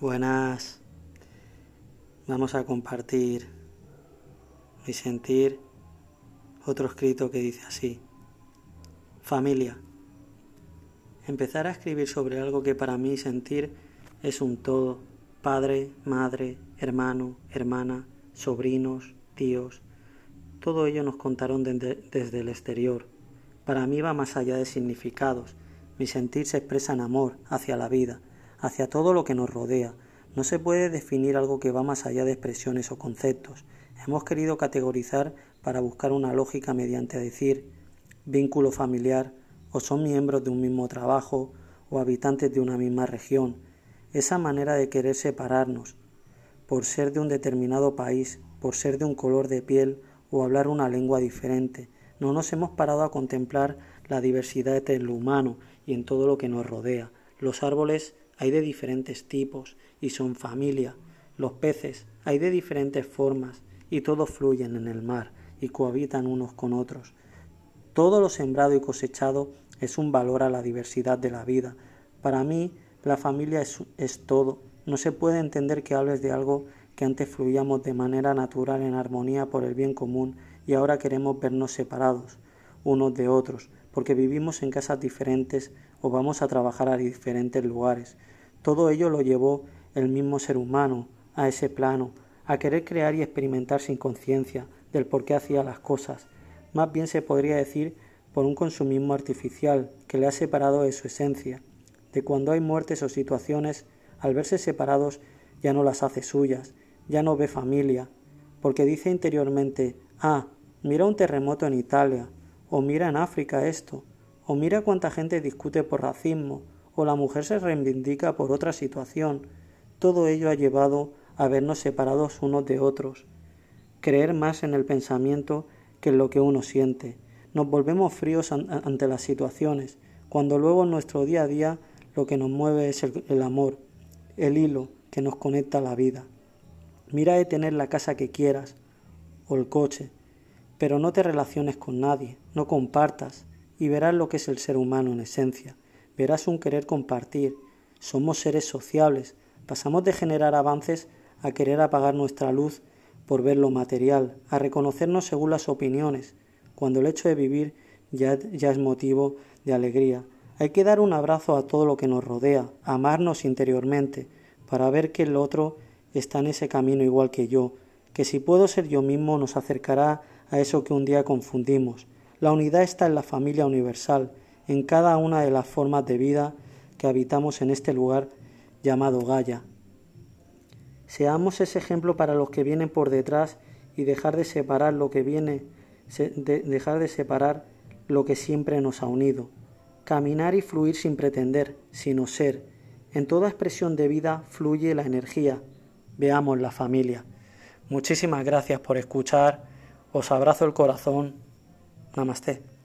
Buenas. Vamos a compartir y sentir otro escrito que dice así. Familia. Empezar a escribir sobre algo que para mí sentir es un todo. Padre, madre, hermano, hermana, sobrinos, tíos. Todo ello nos contaron desde el exterior. Para mí va más allá de significados. Mi sentir se expresa en amor hacia la vida hacia todo lo que nos rodea. No se puede definir algo que va más allá de expresiones o conceptos. Hemos querido categorizar para buscar una lógica mediante decir vínculo familiar o son miembros de un mismo trabajo o habitantes de una misma región. Esa manera de querer separarnos por ser de un determinado país, por ser de un color de piel o hablar una lengua diferente. No nos hemos parado a contemplar la diversidad lo humano y en todo lo que nos rodea. Los árboles hay de diferentes tipos y son familia. Los peces hay de diferentes formas y todos fluyen en el mar y cohabitan unos con otros. Todo lo sembrado y cosechado es un valor a la diversidad de la vida. Para mí, la familia es, es todo. No se puede entender que hables de algo que antes fluíamos de manera natural en armonía por el bien común y ahora queremos vernos separados unos de otros, porque vivimos en casas diferentes o vamos a trabajar a diferentes lugares. Todo ello lo llevó el mismo ser humano a ese plano, a querer crear y experimentar sin conciencia del por qué hacía las cosas. Más bien se podría decir por un consumismo artificial que le ha separado de su esencia, de cuando hay muertes o situaciones, al verse separados ya no las hace suyas, ya no ve familia, porque dice interiormente, ah, mira un terremoto en Italia, o mira en África esto, o mira cuánta gente discute por racismo, o la mujer se reivindica por otra situación. Todo ello ha llevado a vernos separados unos de otros, creer más en el pensamiento que en lo que uno siente. Nos volvemos fríos ante las situaciones, cuando luego en nuestro día a día lo que nos mueve es el, el amor, el hilo que nos conecta a la vida. Mira de tener la casa que quieras o el coche, pero no te relaciones con nadie, no compartas y verás lo que es el ser humano en esencia verás un querer compartir. Somos seres sociables. Pasamos de generar avances a querer apagar nuestra luz por ver lo material, a reconocernos según las opiniones, cuando el hecho de vivir ya, ya es motivo de alegría. Hay que dar un abrazo a todo lo que nos rodea, amarnos interiormente, para ver que el otro está en ese camino igual que yo, que si puedo ser yo mismo nos acercará a eso que un día confundimos. La unidad está en la familia universal, en cada una de las formas de vida que habitamos en este lugar llamado Gaia. Seamos ese ejemplo para los que vienen por detrás y dejar de separar lo que viene, dejar de separar lo que siempre nos ha unido. Caminar y fluir sin pretender, sino ser. En toda expresión de vida fluye la energía. Veamos la familia. Muchísimas gracias por escuchar. Os abrazo el corazón. Namaste.